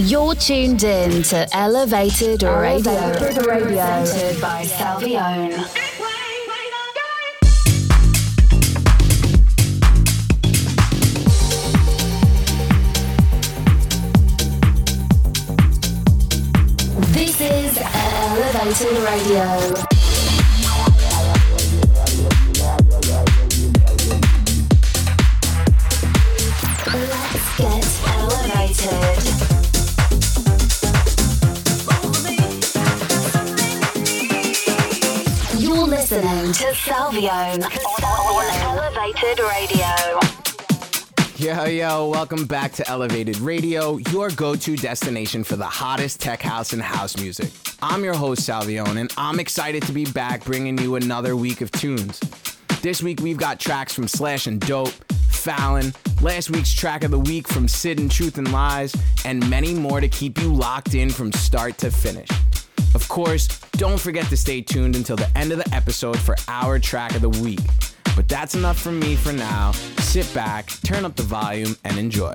You're tuned in to Elevated Radio, Elevated Radio. presented by Salvione. This is Elevated Radio. On Elevated Radio. Yo, yo, welcome back to Elevated Radio, your go to destination for the hottest tech house and house music. I'm your host, Salvione, and I'm excited to be back bringing you another week of tunes. This week, we've got tracks from Sllash and Doppe, Fallon, last week's track of the week from CID and Truth and Lies, and many more to keep you locked in from start to finish. Of course, don't forget to stay tuned until the end of the episode for our track of the week. But that's enough from me for now. Sit back, turn up the volume, and enjoy.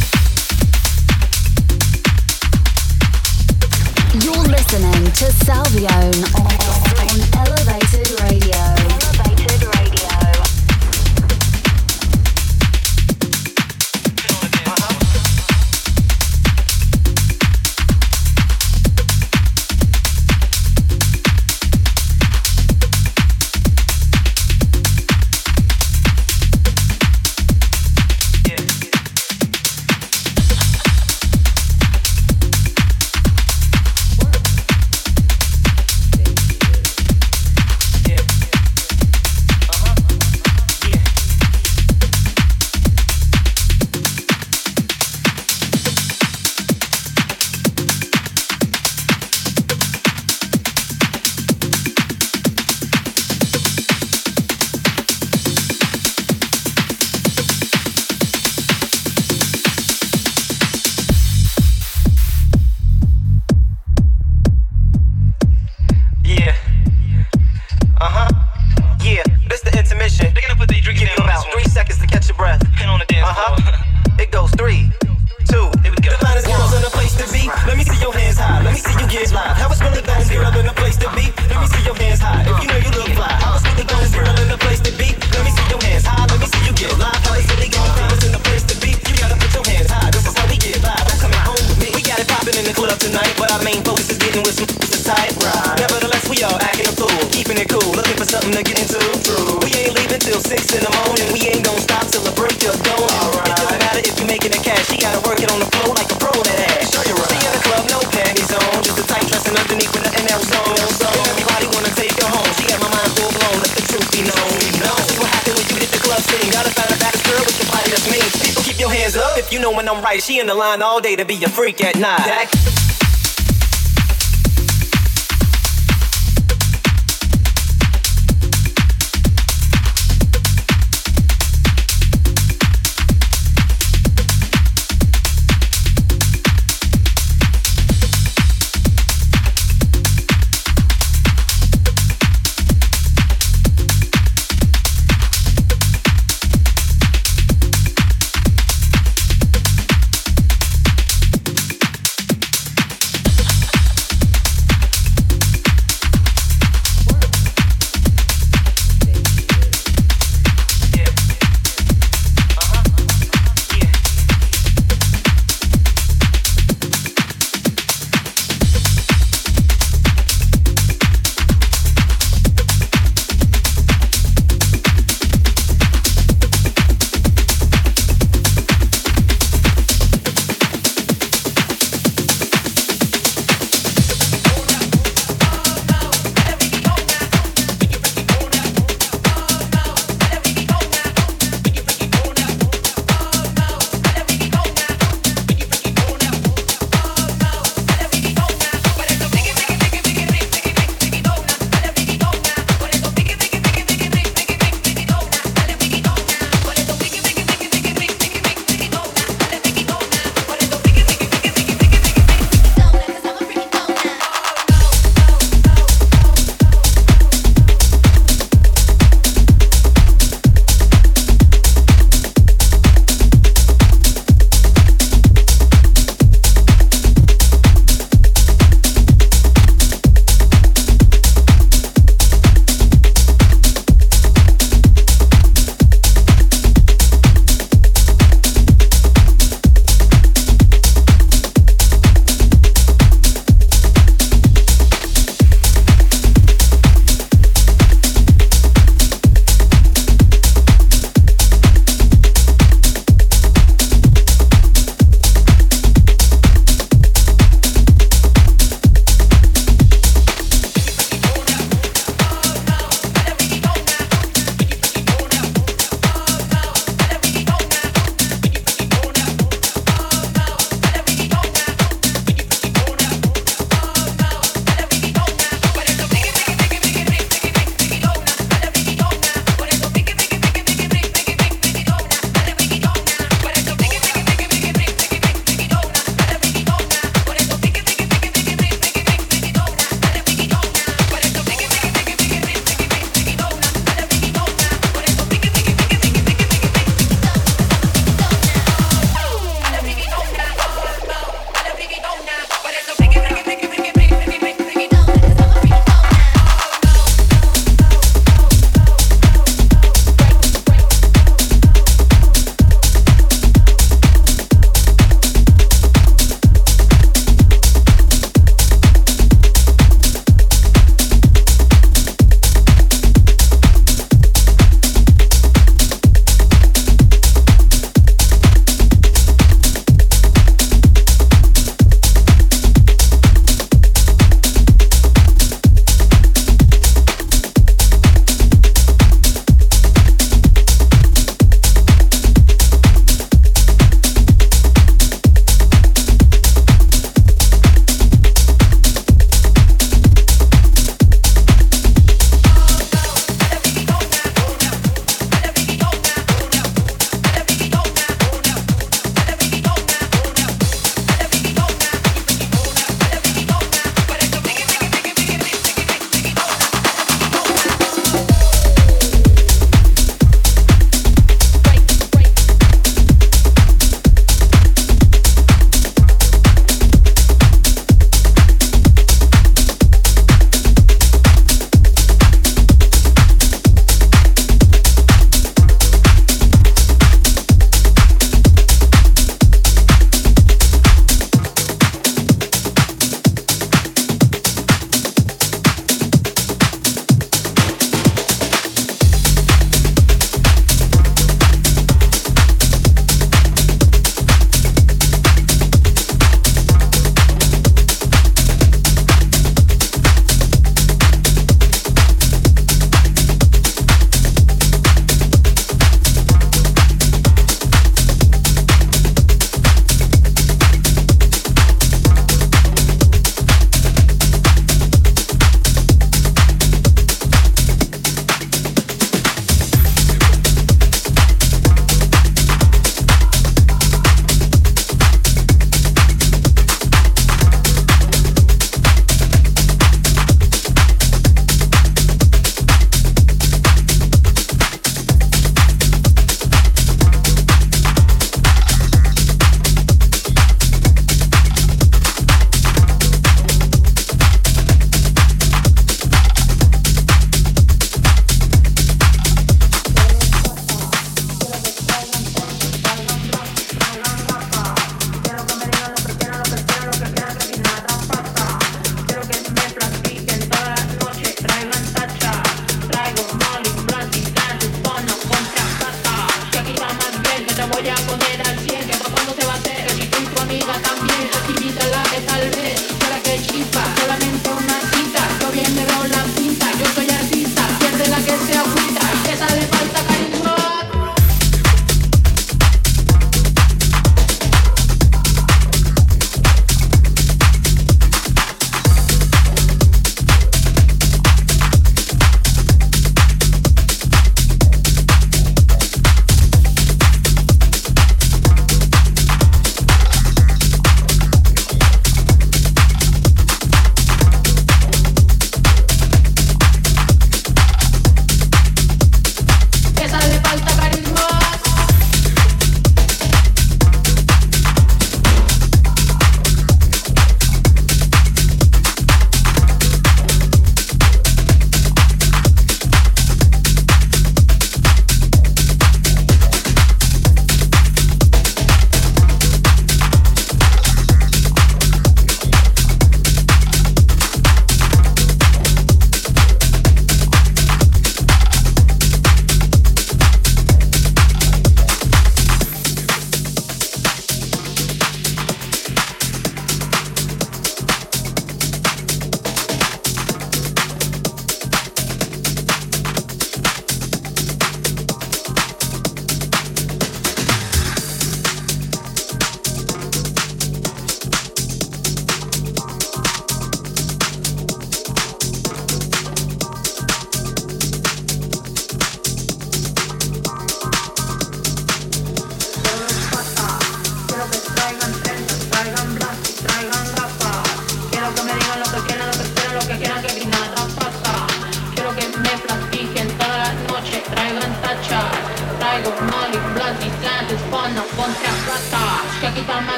to Salvione with the thongs, in the place to be. Let me see your hands high. If you know you look fly. House with the thongs, girl, in the place to be. Let me see your hands high. Let me see you get live. How they really gon' feel in the place to be. You gotta put your hands high. This is how we get live. I'm home with me. We got it popping in the club tonight, but our main focus is getting with some Nevertheless, we all it cool, for something to get into. True. We ain't leaving till six in the morning. We ain't when I'm right. She in the line all day to be a freak at night. That-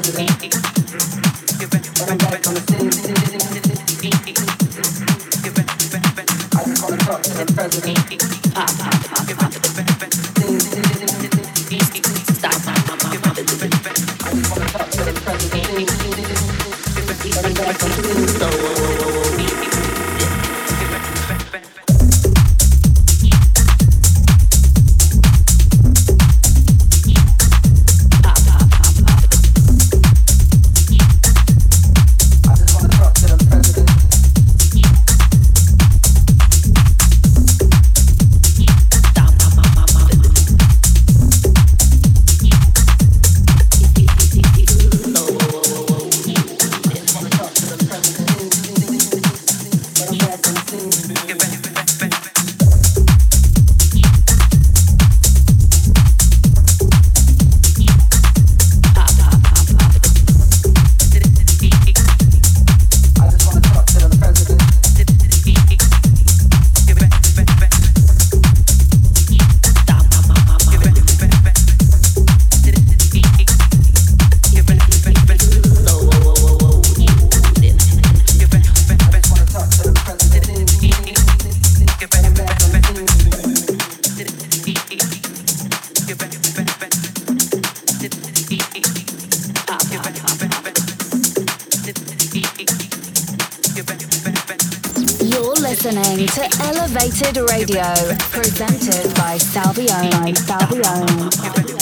president. time.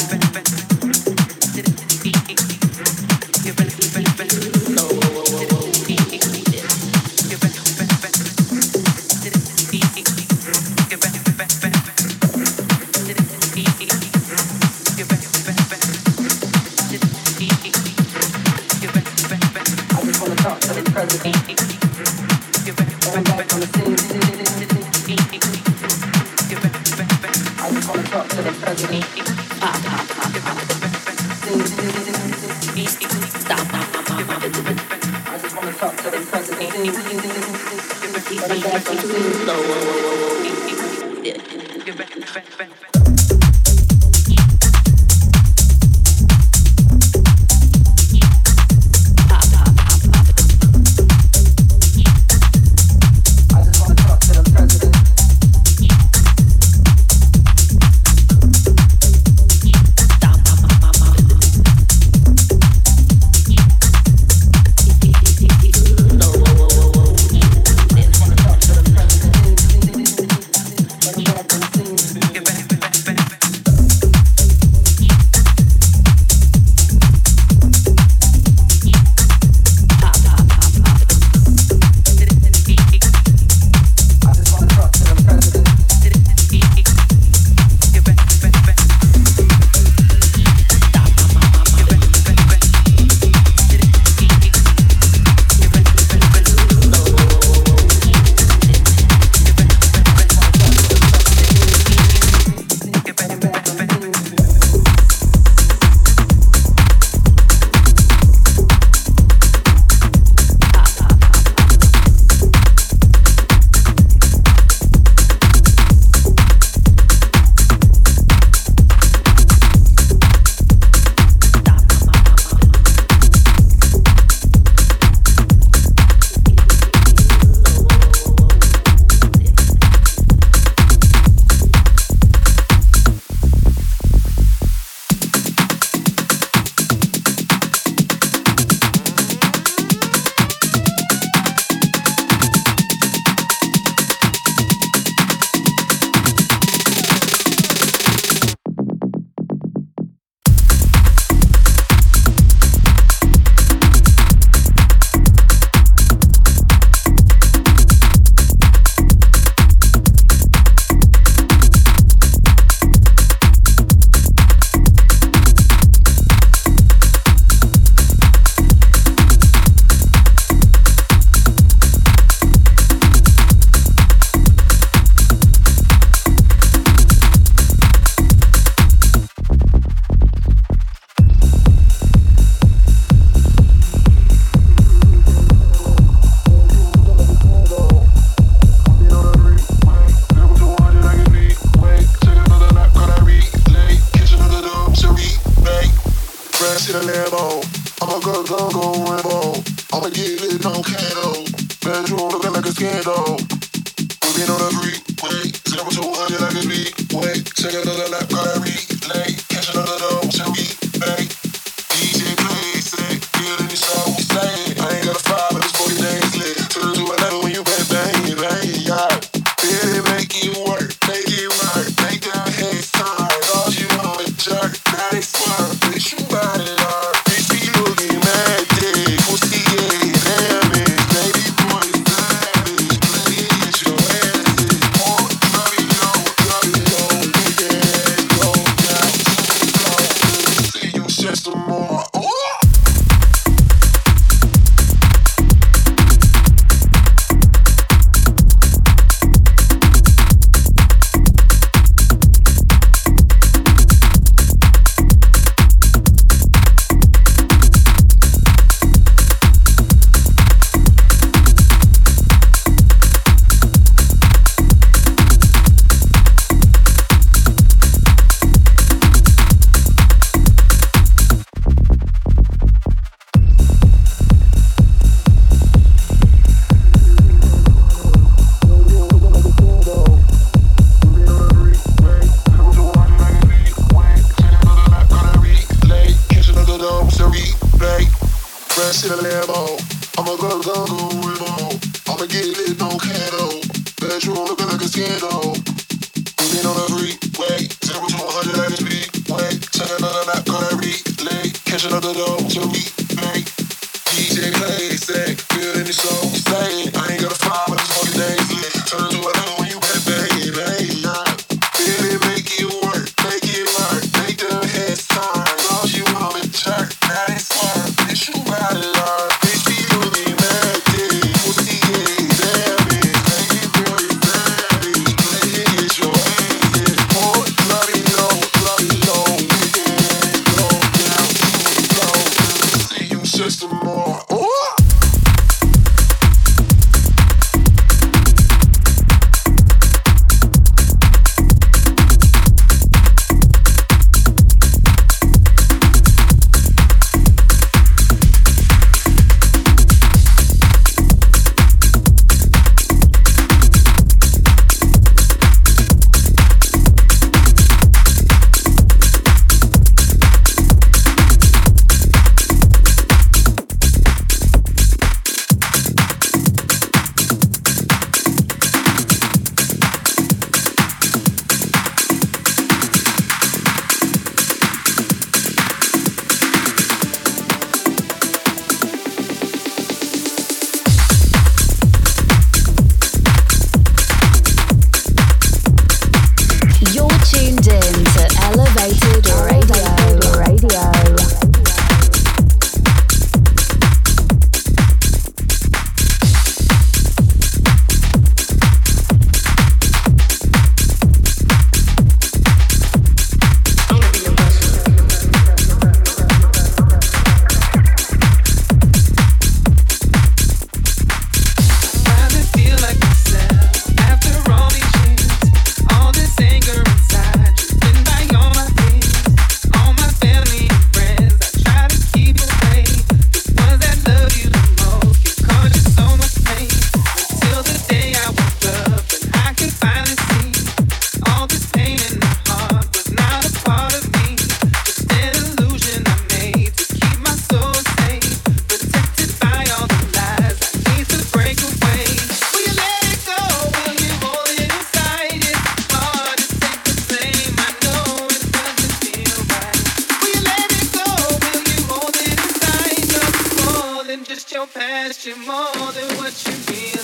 Past. You're more than what you realize.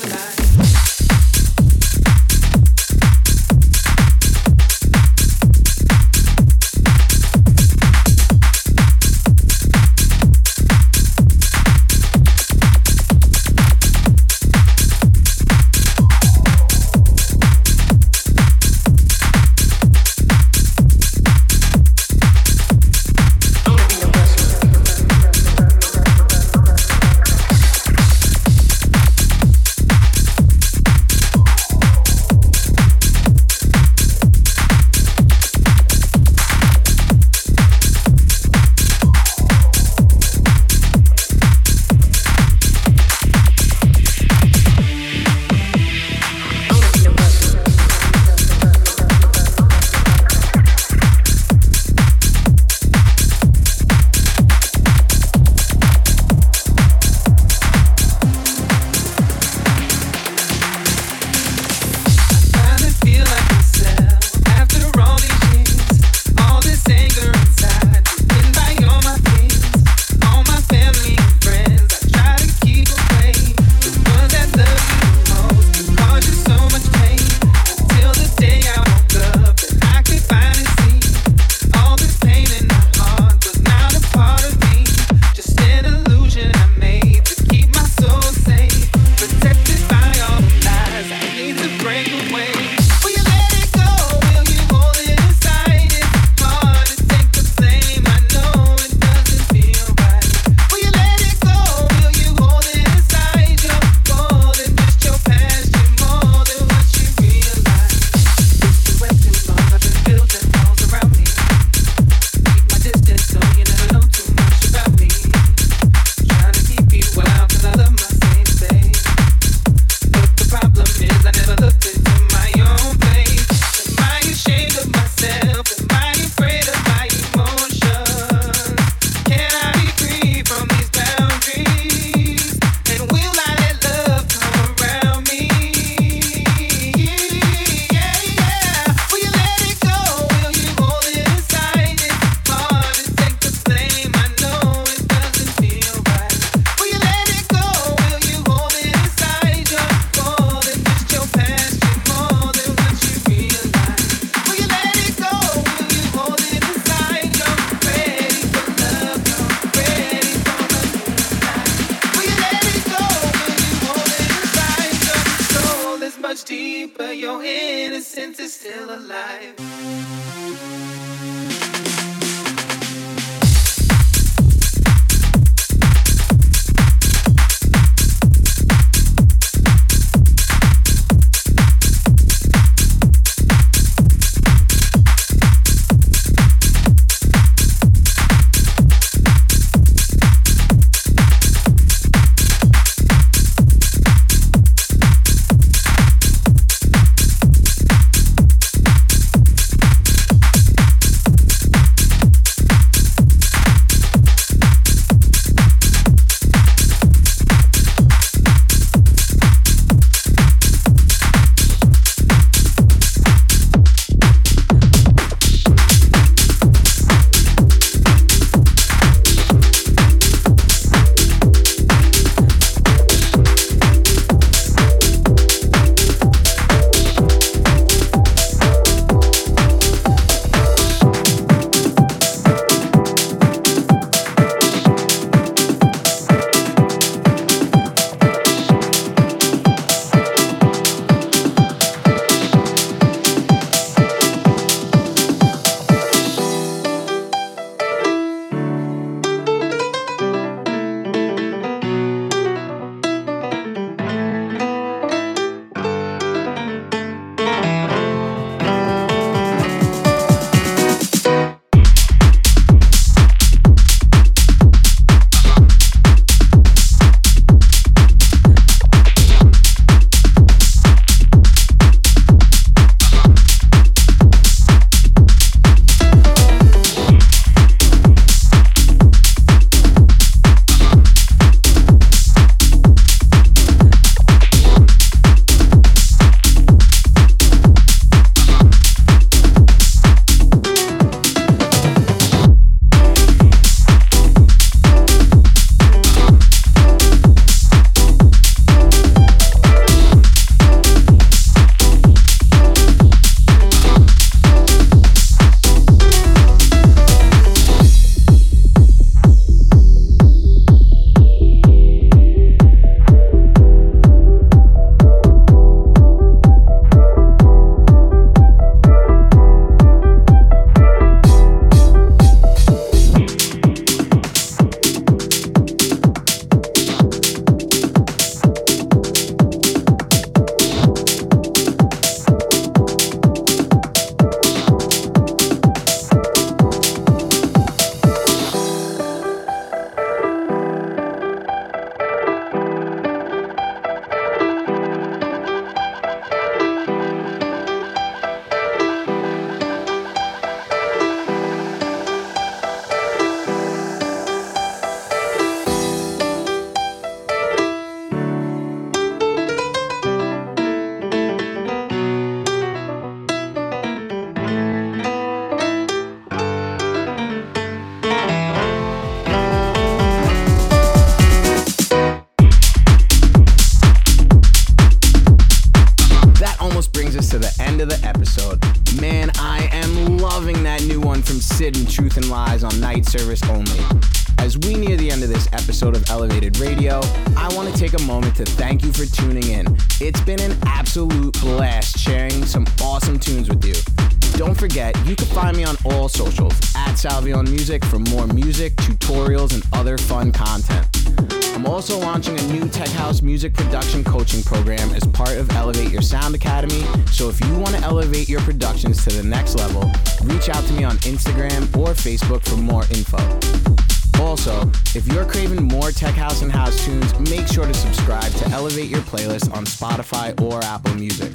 your playlist on Spotify or Apple Music.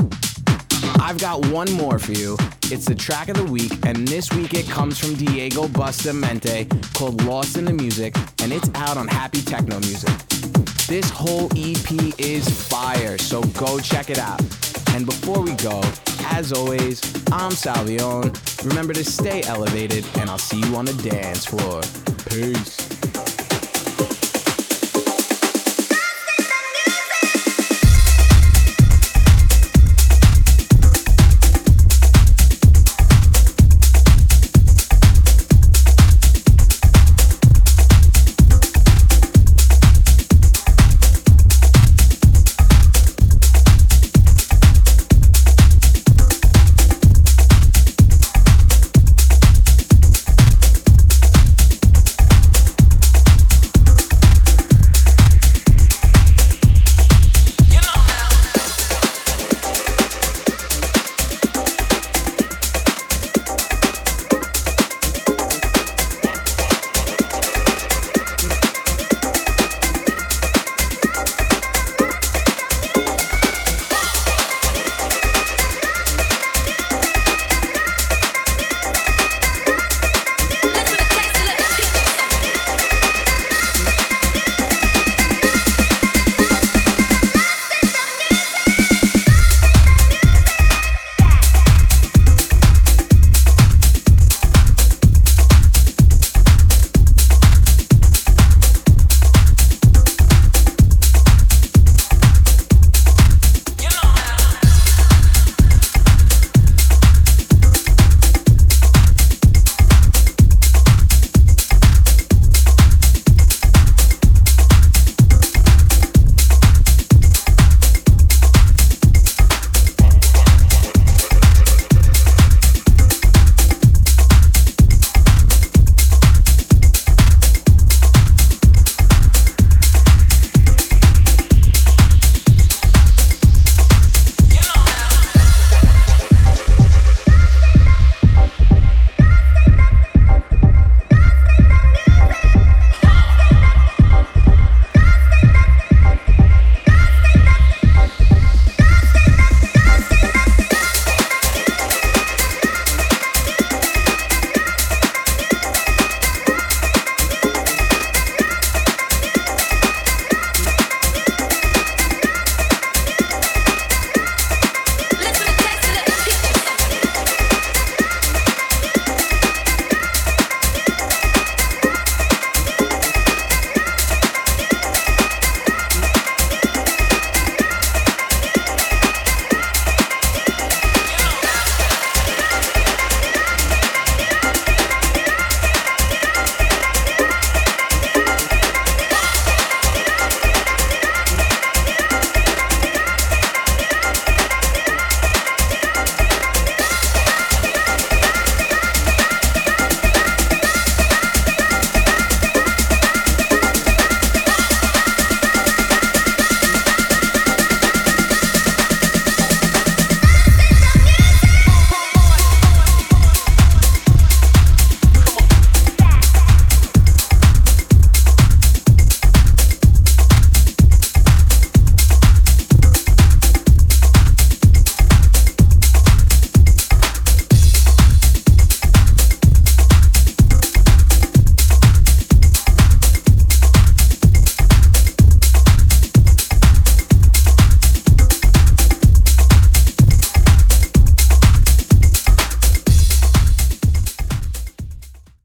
I've got one more for you. It's the track of the week, and this week it comes from Diego Bustamante called Lost in the Music, and it's out on Happy Techno Music. This whole EP is fire, so go check it out. And before we go, as always, I'm Salvione. Remember to stay elevated, and I'll see you on the dance floor. Peace.